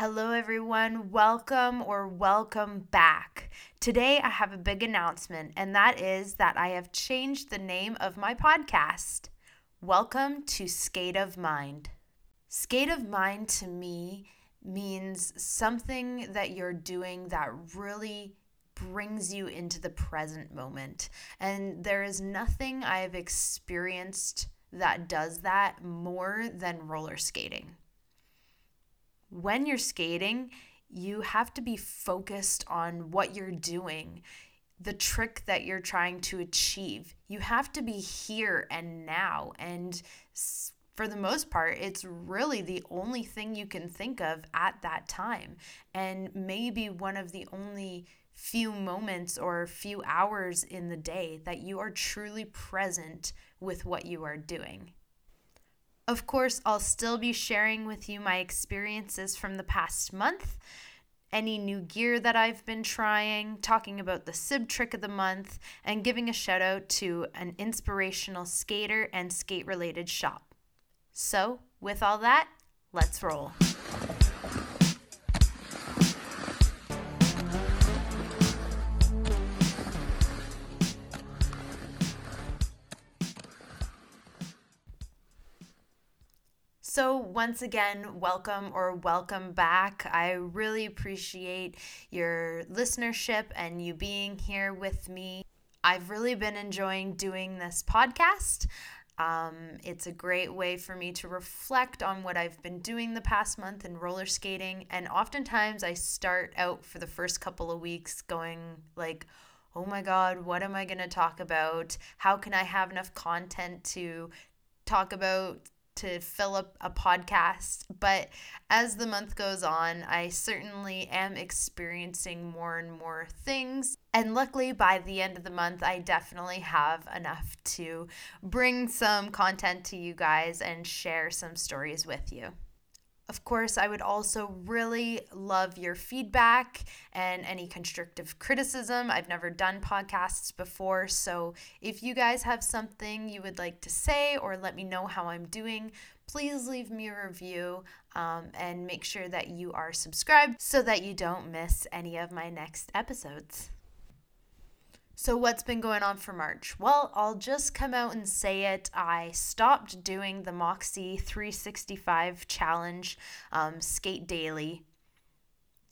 Hello, everyone. Welcome or welcome back. Today, I have a big announcement, and that is that I have changed the name of my podcast. Welcome to Skate of Mind. Skate of Mind to me means something that you're doing that really brings you into the present moment. And there is nothing I have experienced that does that more than roller skating when you're skating, you have to be focused on what you're doing, the trick that you're trying to achieve. You have to be here and now. And for the most part, it's really the only thing you can think of at that time. And maybe one of the only few moments or few hours in the day that you are truly present with what you are doing. Of course, I'll still be sharing with you my experiences from the past month, any new gear that I've been trying, talking about the SIB trick of the month, and giving a shout out to an inspirational skater and skate related shop. So, with all that, let's roll. So, once again, welcome or welcome back. I really appreciate your listenership and you being here with me. I've really been enjoying doing this podcast. Um, it's a great way for me to reflect on what I've been doing the past month in roller skating. And oftentimes I start out for the first couple of weeks going like, oh my God, what am I going to talk about? How can I have enough content to talk about to fill up a podcast. But as the month goes on, I certainly am experiencing more and more things. And luckily, by the end of the month, I definitely have enough to bring some content to you guys and share some stories with you. Of course, I would also really love your feedback and any constructive criticism. I've never done podcasts before, so if you guys have something you would like to say or let me know how I'm doing, please leave me a review um, and make sure that you are subscribed so that you don't miss any of my next episodes. So, what's been going on for March? Well, I'll just come out and say it. I stopped doing the Moxie 365 challenge, um, skate daily.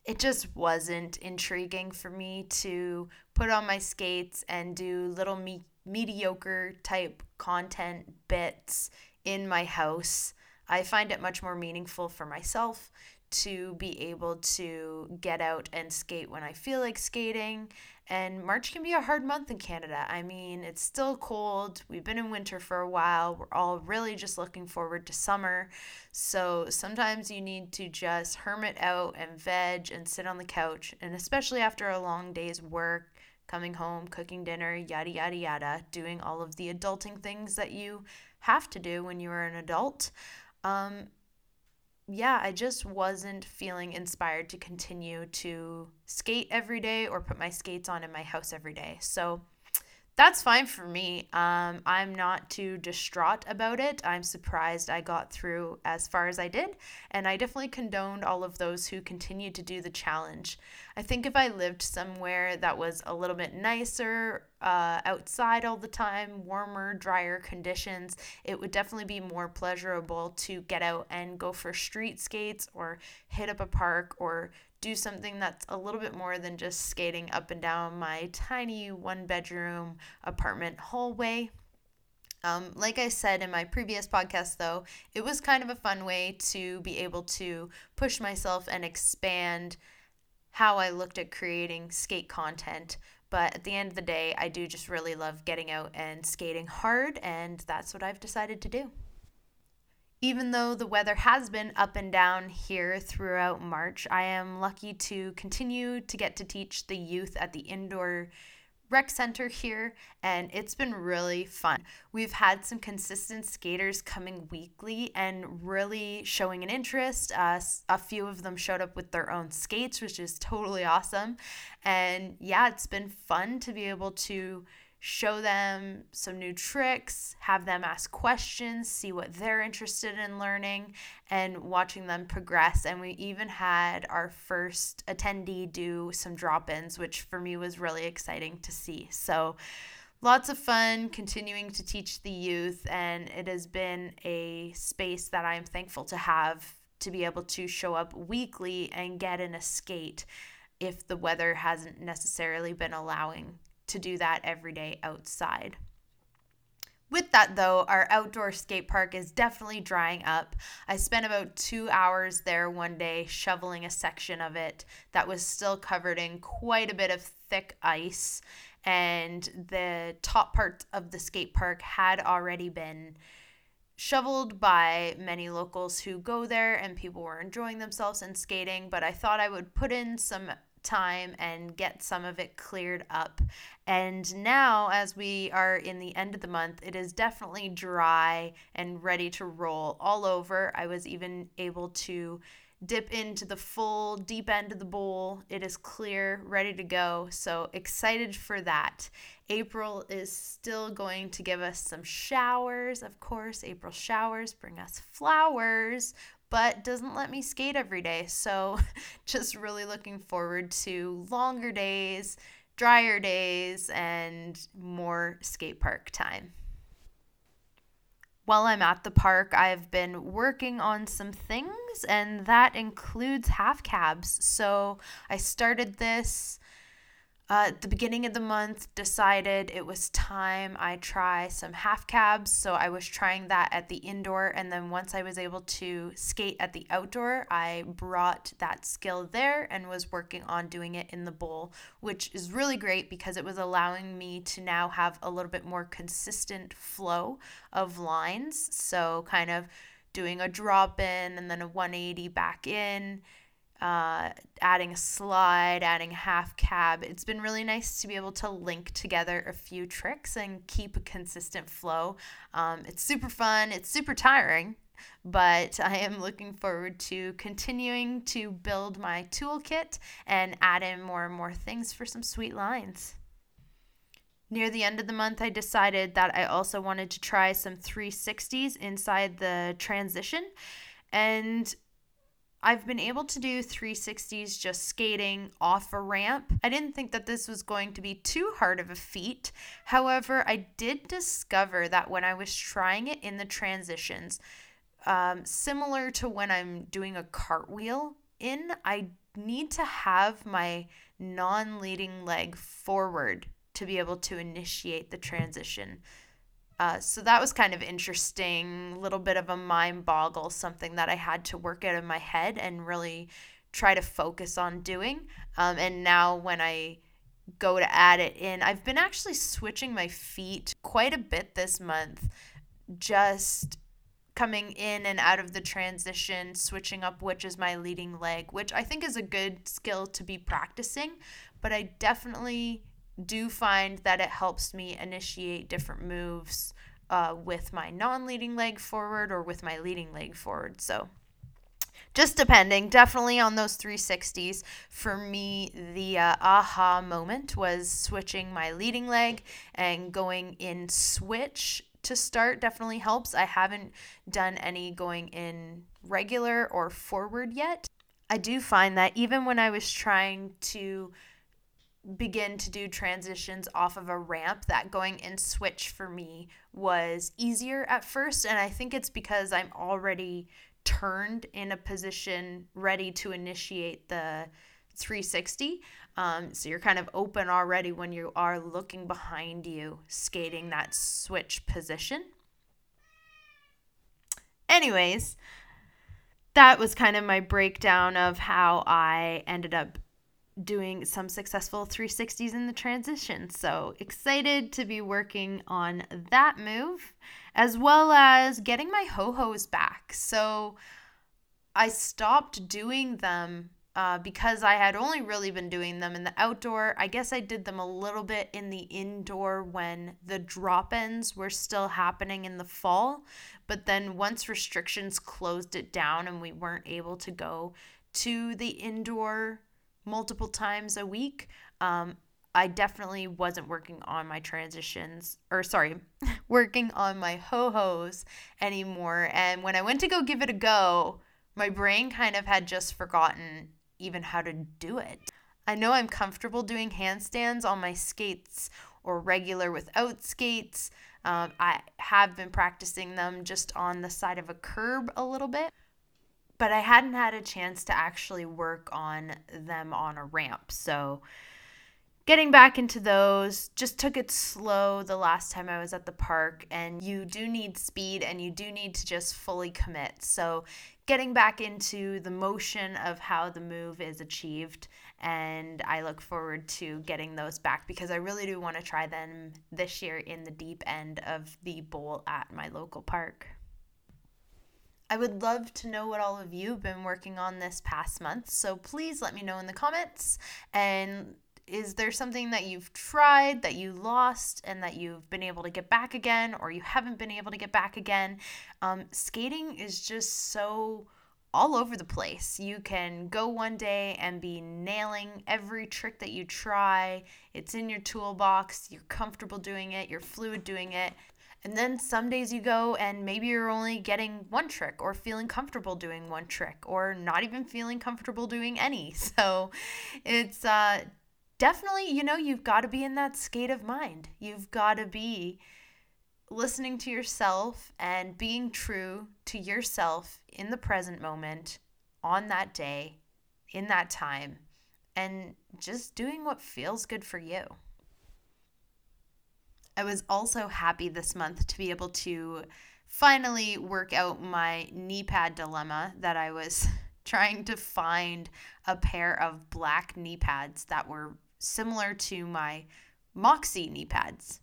It just wasn't intriguing for me to put on my skates and do little me- mediocre type content bits in my house. I find it much more meaningful for myself to be able to get out and skate when I feel like skating. And March can be a hard month in Canada. I mean, it's still cold. We've been in winter for a while. We're all really just looking forward to summer. So sometimes you need to just hermit out and veg and sit on the couch. And especially after a long day's work, coming home, cooking dinner, yada, yada, yada, doing all of the adulting things that you have to do when you are an adult. Um, yeah, I just wasn't feeling inspired to continue to skate every day or put my skates on in my house every day. So that's fine for me. Um, I'm not too distraught about it. I'm surprised I got through as far as I did, and I definitely condoned all of those who continued to do the challenge. I think if I lived somewhere that was a little bit nicer, uh, outside all the time, warmer, drier conditions, it would definitely be more pleasurable to get out and go for street skates or hit up a park or do something that's a little bit more than just skating up and down my tiny one bedroom apartment hallway. Um, like I said in my previous podcast, though, it was kind of a fun way to be able to push myself and expand how I looked at creating skate content. But at the end of the day, I do just really love getting out and skating hard, and that's what I've decided to do. Even though the weather has been up and down here throughout March, I am lucky to continue to get to teach the youth at the indoor rec center here, and it's been really fun. We've had some consistent skaters coming weekly and really showing an interest. Uh, a few of them showed up with their own skates, which is totally awesome. And yeah, it's been fun to be able to show them some new tricks, have them ask questions, see what they're interested in learning, and watching them progress. And we even had our first attendee do some drop ins, which for me was really exciting to see. So, lots of fun continuing to teach the youth, and it has been a space that I'm thankful to have to be able to show up weekly and get in a skate if the weather hasn't necessarily been allowing to do that every day outside. With that, though, our outdoor skate park is definitely drying up. I spent about two hours there one day shoveling a section of it that was still covered in quite a bit of thick ice, and the top part of the skate park had already been shoveled by many locals who go there, and people were enjoying themselves and skating. But I thought I would put in some time and get some of it cleared up. And now, as we are in the end of the month, it is definitely dry and ready to roll all over. I was even able to dip into the full deep end of the bowl. It is clear, ready to go. So excited for that. April is still going to give us some showers. Of course, April showers bring us flowers, but doesn't let me skate every day. So just really looking forward to longer days, drier days, and more skate park time. While I'm at the park, I've been working on some things, and that includes half cabs. So I started this uh, at the beginning of the month decided it was time I try some half cabs. So I was trying that at the indoor. And then once I was able to skate at the outdoor, I brought that skill there and was working on doing it in the bowl, which is really great because it was allowing me to now have a little bit more consistent flow of lines. So kind of doing a drop in and then a 180 back in uh, adding a slide, adding half cab. It's been really nice to be able to link together a few tricks and keep a consistent flow. Um, it's super fun, it's super tiring, but I am looking forward to continuing to build my toolkit and add in more and more things for some sweet lines. Near the end of the month, I decided that I also wanted to try some 360s inside the transition. And I've been able to do 360s just skating off a ramp. I didn't think that this was going to be too hard of a feat. However, I did discover that when I was trying it in the transitions, um, similar to when I'm doing a cartwheel in, I need to have my non leading leg forward to be able to initiate the transition. Uh, so that was kind of interesting, little bit of a mind boggle, something that I had to work out in my head and really try to focus on doing. Um, and now when I go to add it in, I've been actually switching my feet quite a bit this month, just coming in and out of the transition, switching up which is my leading leg, which I think is a good skill to be practicing. But I definitely do find that it helps me initiate different moves uh, with my non leading leg forward or with my leading leg forward. So, just depending, definitely on those 360s. For me, the uh, aha moment was switching my leading leg and going in switch to start definitely helps. I haven't done any going in regular or forward yet. I do find that even when I was trying to begin to do transitions off of a ramp that going in switch for me was easier at first. And i think it's because i'm already turned in a position ready to initiate the 360 um, so you're kind of open already when you are looking behind you skating that switch position. Anyways that was kind of my breakdown of how i ended up doing some successful 360s in the transition. So excited to be working on that move, as well as getting my ho hos back. So I stopped doing them uh, because I had only really been doing them in the outdoor. I guess I did them a little bit in the indoor when the drop ins were still happening in the fall. But then once restrictions closed it down and we weren't able to go to the indoor multiple times a week, um, I definitely wasn't working on my transitions, or sorry, working on my ho hos anymore. And when I went to go give it a go, my brain kind of had just forgotten even how to do it. I know I'm comfortable doing handstands on my skates or regular without skates. Um, I have been practicing them just on the side of a curb a little bit, but I hadn't had a chance to actually work on them on a ramp. So, getting back into those just took it slow the last time I was at the park and you do need speed and you do need to just fully commit. So getting back into the motion of how the move is achieved and I look forward to getting those back because I really do want to try them this year in the deep end of the bowl at my local park. I would love to know what all of you have been working on this past month, so please let me know in the comments. And is there something that you've tried that you lost and that you've been able to get back again or you haven't been able to get back again? Um, skating is just so all over the place. You can go one day and be nailing every trick that you try. It's in your toolbox. You're comfortable doing it. You're fluid doing it and then some days you go and maybe you're only getting one trick or feeling comfortable doing one trick or not even feeling comfortable doing any. So it's uh, definitely, you know, you've got to be in that state of mind. You've got to be listening to yourself and being true to yourself in the present moment, on that day, in that time, and just doing what feels good for you. I was also happy this month to be able to finally work out my knee pad dilemma that I was trying to find a pair of black knee pads that were similar to my Moxie knee pads.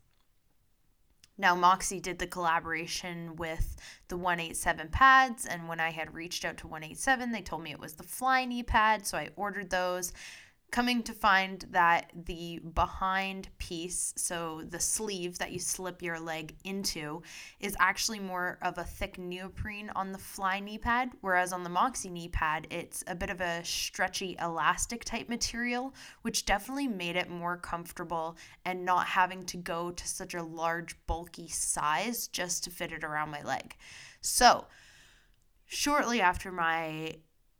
Now, Moxie did the collaboration with the 187 pads, and when I had reached out to 187, they told me it was the Fly knee pad, so I ordered those coming to find that the behind piece, so the sleeve that you slip your leg into, is actually more of a thick neoprene on the fly knee pad, whereas on the Moxie knee pad, it's a bit of a stretchy elastic type material, which definitely made it more comfortable and not having to go to such a large, bulky size just to fit it around my leg. So, shortly after my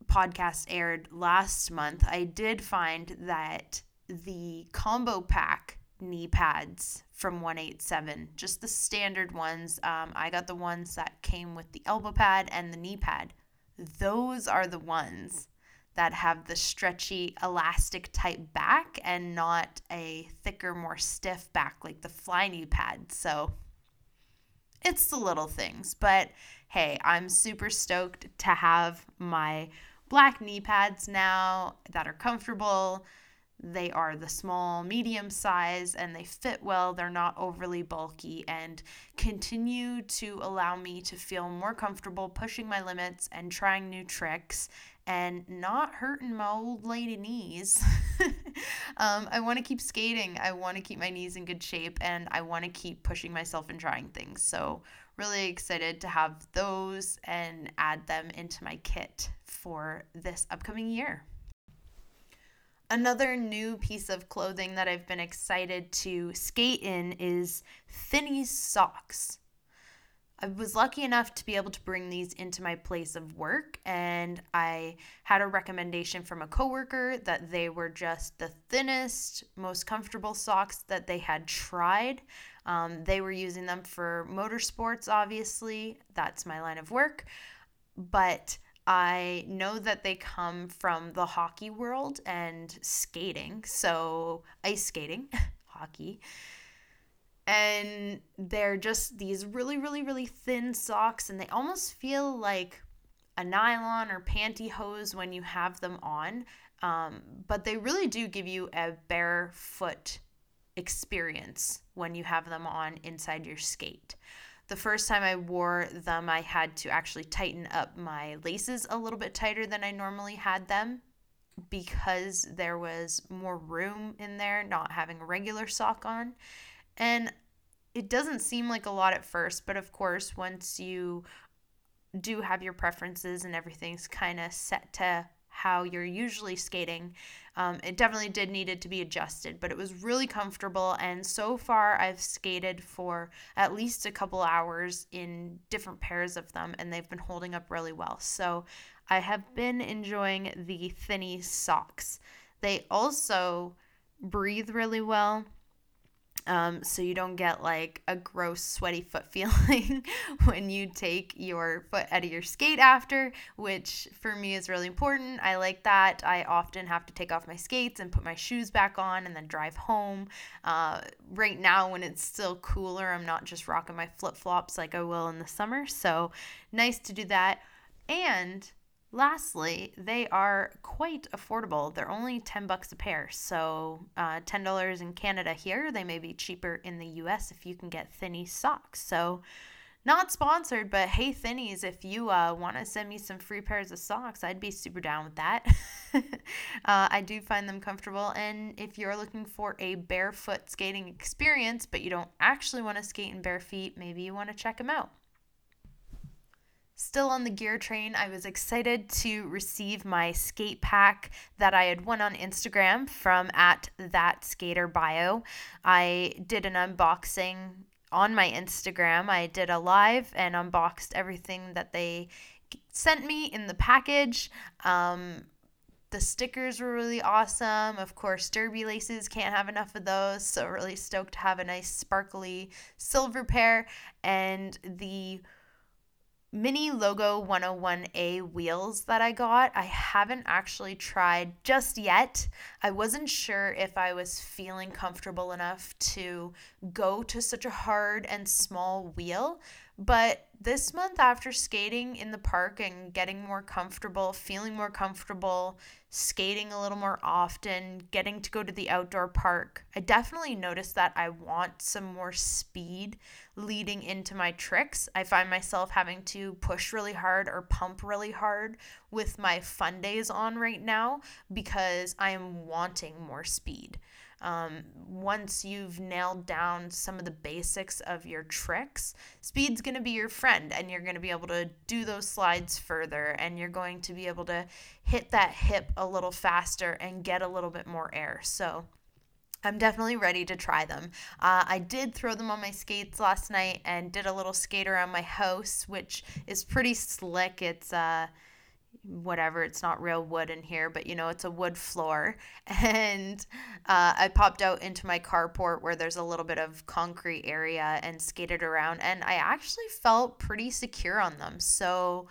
podcast aired last month, I did find that the combo pack knee pads from 187, just the standard ones, um, I got the ones that came with the elbow pad and the knee pad. Those are the ones that have the stretchy elastic type back and not a thicker, more stiff back like the fly knee pad. So it's the little things. But hey, I'm super stoked to have my black knee pads now that are comfortable. They are the small, medium size, and they fit well. They're not overly bulky and continue to allow me to feel more comfortable pushing my limits and trying new tricks and not hurting my old lady knees. um, I want to keep skating. I want to keep my knees in good shape and I want to keep pushing myself and trying things. So, really excited to have those and add them into my kit for this upcoming year. Another new piece of clothing that I've been excited to skate in is Thinnes socks. I was lucky enough to be able to bring these into my place of work, and I had a recommendation from a coworker that they were just the thinnest, most comfortable socks that they had tried. Um, they were using them for motorsports, obviously. That's my line of work. But I know that they come from the hockey world and skating. So, ice skating, hockey. And they're just these really, really, really thin socks, and they almost feel like a nylon or pantyhose when you have them on. Um, but they really do give you a barefoot experience when you have them on inside your skate. The first time I wore them, I had to actually tighten up my laces a little bit tighter than I normally had them because there was more room in there, not having a regular sock on. And it doesn't seem like a lot at first, but of course, once you do have your preferences and everything's kind of set to how you're usually skating. Um, it definitely did needed to be adjusted, but it was really comfortable. And so far, I've skated for at least a couple hours in different pairs of them, and they've been holding up really well. So I have been enjoying the Thinnes socks. They also breathe really well um, so you don't get like a gross sweaty foot feeling when you take your foot out of your skate after, which for me is really important. I like that. I often have to take off my skates and put my shoes back on and then drive home. Uh, right now, when it's still cooler, I'm not just rocking my flip flops like I will in the summer. So nice to do that. And Lastly, they are quite affordable. They're only 10 bucks a pair. So, uh, $10 in Canada here. They may be cheaper in the US if you can get Thinnes socks. So, not sponsored, but hey, Thinnes, if you uh, want to send me some free pairs of socks, I'd be super down with that. uh, I do find them comfortable. And if you're looking for a barefoot skating experience, but you don't actually want to skate in bare feet, maybe you want to check them out. Still on the gear train, I was excited to receive my skate pack that I had won on Instagram from at that skater bio. I did an unboxing on my Instagram. I did a live and unboxed everything that they sent me in the package. Um, the stickers were really awesome. Of course, derby laces can't have enough of those. So, really stoked to have a nice sparkly silver pair. And the mini logo 101A wheels that I got. I haven't actually tried just yet. I wasn't sure if I was feeling comfortable enough to go to such a hard and small wheel, but this month, after skating in the park and getting more comfortable, feeling more comfortable, skating a little more often, getting to go to the outdoor park, I definitely noticed that I want some more speed leading into my tricks. I find myself having to push really hard or pump really hard with my fun days on right now because I am wanting more speed. Um, once you've nailed down some of the basics of your tricks, speed's going to be your friend, and you're going to be able to do those slides further, and you're going to be able to hit that hip a little faster and get a little bit more air. So, I'm definitely ready to try them. Uh, I did throw them on my skates last night and did a little skate around my house, which is pretty slick. It's uh, whatever it's not real wood in here but you know it's a wood floor. And uh, i popped out into my carport where there's a little bit of concrete area and skated around and i actually felt pretty secure on them. So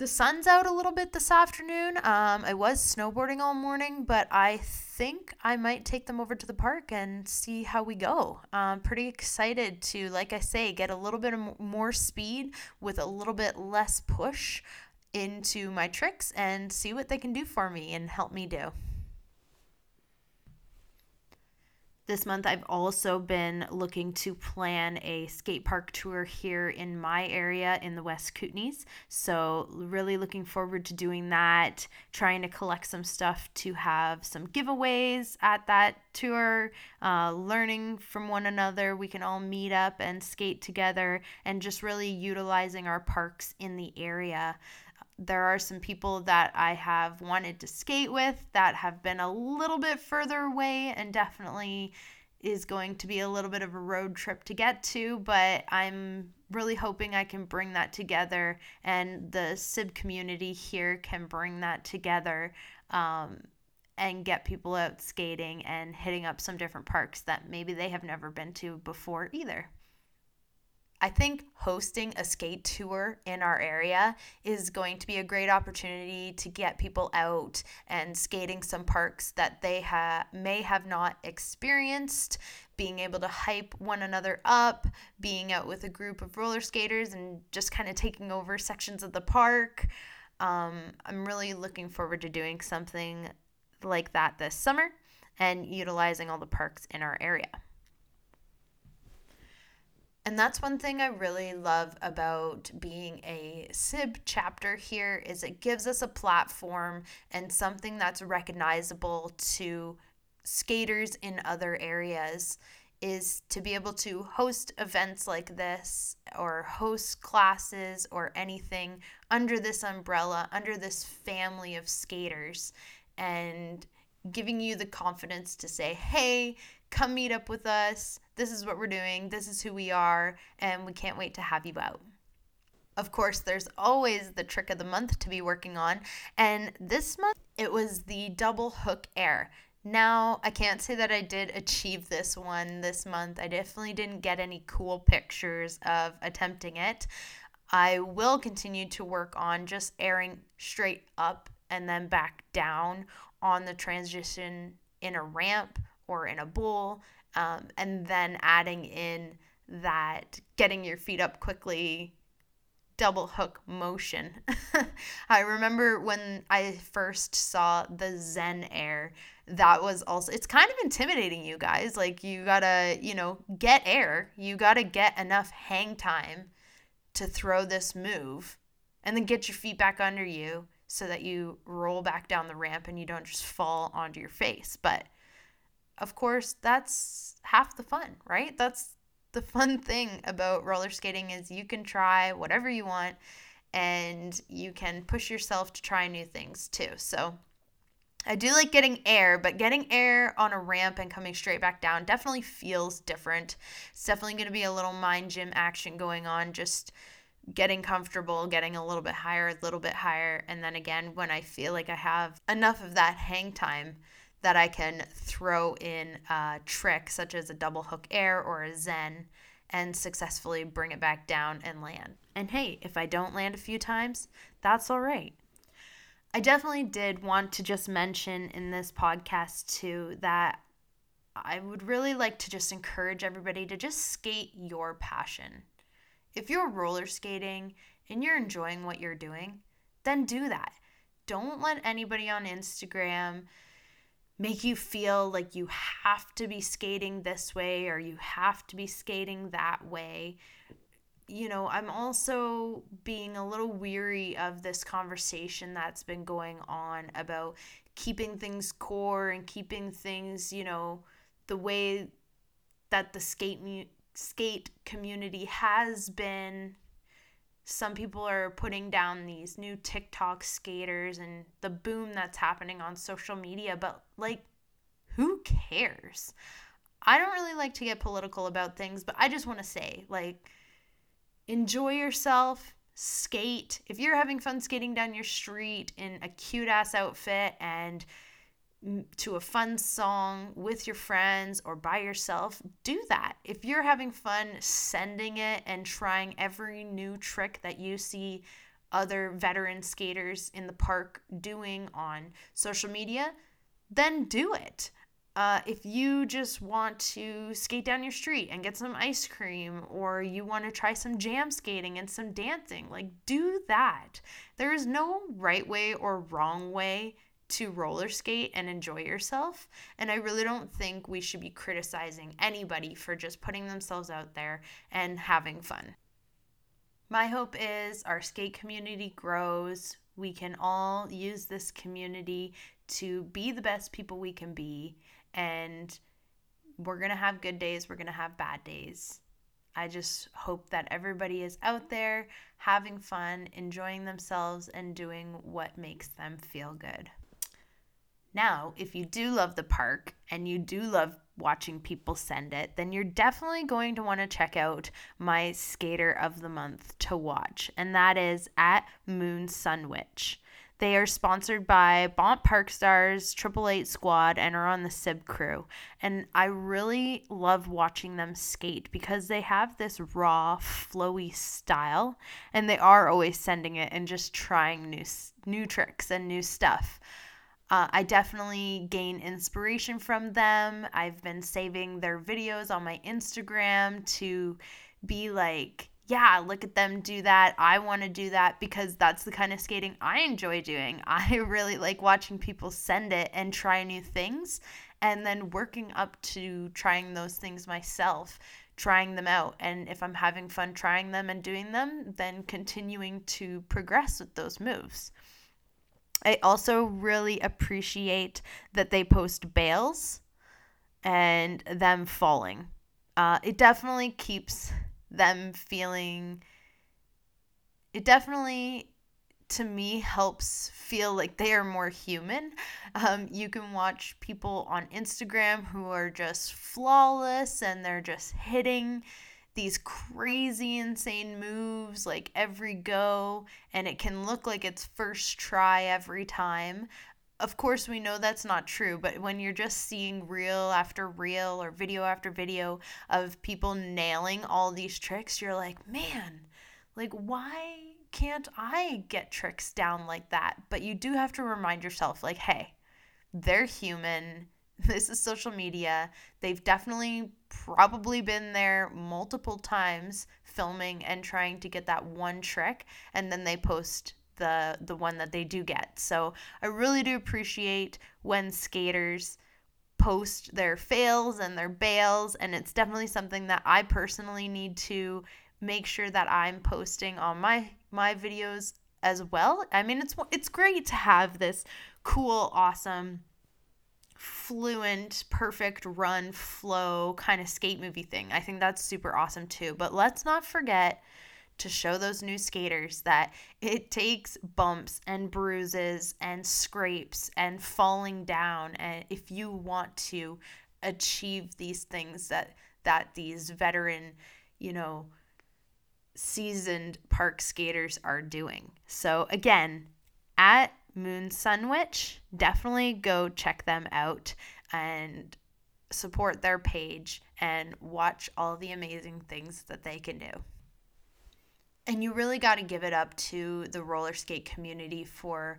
the sun's out a little bit this afternoon. Um, i was snowboarding all morning but i think i might take them over to the park and see how we go. I'm pretty excited to like i say get a little bit more speed with a little bit less push into my tricks and see what they can do for me and help me do. This month, I've also been looking to plan a skate park tour here in my area in the West Kootenays. So, really looking forward to doing that, trying to collect some stuff to have some giveaways at that tour, uh, learning from one another. We can all meet up and skate together, and just really utilizing our parks in the area there are some people that I have wanted to skate with that have been a little bit further away and definitely is going to be a little bit of a road trip to get to, but I'm really hoping I can bring that together and the SIB community here can bring that together um, and get people out skating and hitting up some different parks that maybe they have never been to before either. I think hosting a skate tour in our area is going to be a great opportunity to get people out and skating some parks that they ha- may have not experienced, being able to hype one another up, being out with a group of roller skaters and just kind of taking over sections of the park. Um, I'm really looking forward to doing something like that this summer and utilizing all the parks in our area. And that's one thing I really love about being a SIB chapter here is it gives us a platform and something that's recognizable to skaters in other areas. is to be able to host events like this or host classes or anything under this umbrella, under this family of skaters, and giving you the confidence to say, hey, come meet up with us. This is what we're doing. This is who we are. And we can't wait to have you out. Of course, there's always the trick of the month to be working on. And this month, it was the double hook air. Now, I can't say that I did achieve this one this month. I definitely didn't get any cool pictures of attempting it. I will continue to work on just airing straight up and then back down on the transition in a ramp or in a bowl, um, and then adding in that getting your feet up quickly double hook motion. I remember when I first saw the Zen Air, that was also, it's kind of intimidating, you guys. Like, you gotta, you know, get air, you gotta get enough hang time to throw this move, and then get your feet back under you so that you roll back down the ramp and you don't just fall onto your face. But of course, that's half the fun, right? That's the fun thing about roller skating is you can try whatever you want and you can push yourself to try new things too. So I do like getting air, but getting air on a ramp and coming straight back down definitely feels different. It's definitely going to be a little mind gym action going on, just getting comfortable, getting a little bit higher, a little bit higher. And then again, when I feel like I have enough of that hang time, that I can throw in uh, a trick such as a double hook air or a zen and successfully bring it back down and land. And hey, if I don't land a few times, that's all right. I definitely did want to just mention in this podcast too that I would really like to just encourage everybody to just skate your passion. If you're roller skating and you're enjoying what you're doing, then do that. Don't let anybody on Instagram make you feel like you have to be skating this way or you have to be skating that way. You know, I'm also being a little weary of this conversation that's been going on about keeping things core and keeping things, you know, the way that the skate skate community has been some people are putting down these new TikTok skaters and the boom that's happening on social media, but like, who cares? I don't really like to get political about things, but I just want to say, like, enjoy yourself, skate. If you're having fun skating down your street in a cute ass outfit and to a fun song with your friends or by yourself, do that. If you're having fun sending it and trying every new trick that you see other veteran skaters in the park doing on social media, then do it. Uh, if you just want to skate down your street and get some ice cream, or you want to try some jam skating and some dancing, like do that. There is no right way or wrong way to roller skate and enjoy yourself. And I really don't think we should be criticizing anybody for just putting themselves out there and having fun. My hope is our skate community grows. We can all use this community to be the best people we can be. And we're going to have good days, we're going to have bad days. I just hope that everybody is out there having fun, enjoying themselves, and doing what makes them feel good. Now, if you do love the park and you do love watching people send it, then you're definitely going to want to check out my skater of the month to watch, and that is at Moon Sunwitch. They are sponsored by Bont Park Stars, Triple Eight Squad, and are on the Sib crew. And I really love watching them skate because they have this raw, flowy style, and they are always sending it and just trying new new tricks and new stuff. Uh, I definitely gain inspiration from them. I've been saving their videos on my Instagram to be like, yeah, look at them do that. I want to do that because that's the kind of skating I enjoy doing. I really like watching people send it and try new things and then working up to trying those things myself, trying them out. And if I'm having fun trying them and doing them, then continuing to progress with those moves. I also really appreciate that they post bails and them falling. uh, it definitely keeps them feeling it definitely to me helps feel like they are more human. Um, you can watch people on Instagram who are just flawless and they're just hitting these crazy insane moves like every go and it can look like it's first try every time. Of course we know that's not true but when you're just seeing reel after reel or video after video of people nailing all these tricks you're like man like why can't i get tricks down like that? But you do have to remind yourself like hey they're human this is social media they've definitely probably been there multiple times filming and trying to get that one trick and then they post the the one that they do get. So I really do appreciate when skaters post their fails and their bails and it's definitely something that I personally need to make sure that I'm posting on my my videos as well. I mean it's it's great to have this cool awesome fluent, perfect run flow kind of skate movie thing. I think that's super awesome too. But let's not forget to show those new skaters that it takes bumps and bruises and scrapes and falling down and if you want to achieve these things that that these veteran, you know, seasoned park skaters are doing. So again, at Moon Sunwitch, definitely go check them out and support their page and watch all the amazing things that they can do. And you really got to give it up to the roller skate community for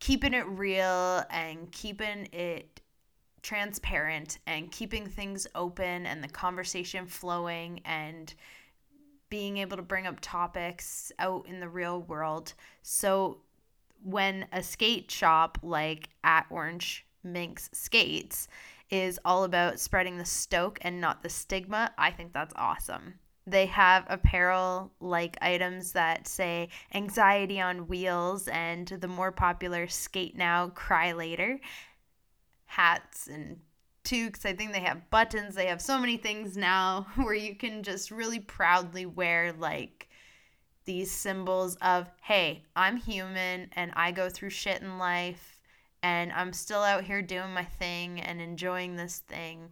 keeping it real and keeping it transparent and keeping things open and the conversation flowing and being able to bring up topics out in the real world. So when a skate shop like at Orange Minx Skates is all about spreading the stoke and not the stigma, I think that's awesome. They have apparel like items that say anxiety on wheels and the more popular skate now, cry later. Hats and toques. I think they have buttons. They have so many things now where you can just really proudly wear like these symbols of, hey, I'm human and I go through shit in life and I'm still out here doing my thing and enjoying this thing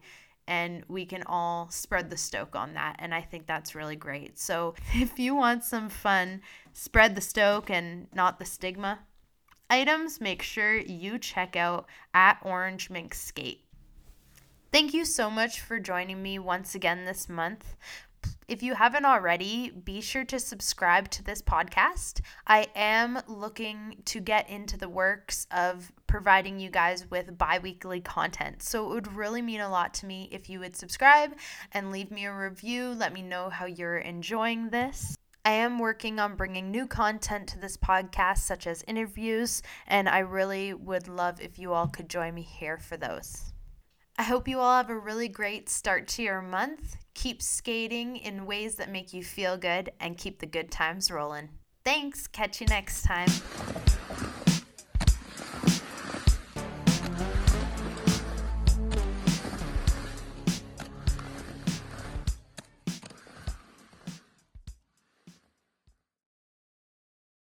and we can all spread the stoke on that. And I think that's really great. So if you want some fun, spread the stoke and not the stigma items, make sure you check out at Orange Minx Skate. Thank you so much for joining me once again this month if you haven't already, be sure to subscribe to this podcast. I am looking to get into the works of providing you guys with bi weekly content. So it would really mean a lot to me if you would subscribe and leave me a review. Let me know how you're enjoying this. I am working on bringing new content to this podcast, such as interviews, and I really would love if you all could join me here for those. I hope you all have a really great start to your month. Keep skating in ways that make you feel good and keep the good times rolling. Thanks. Catch you next time.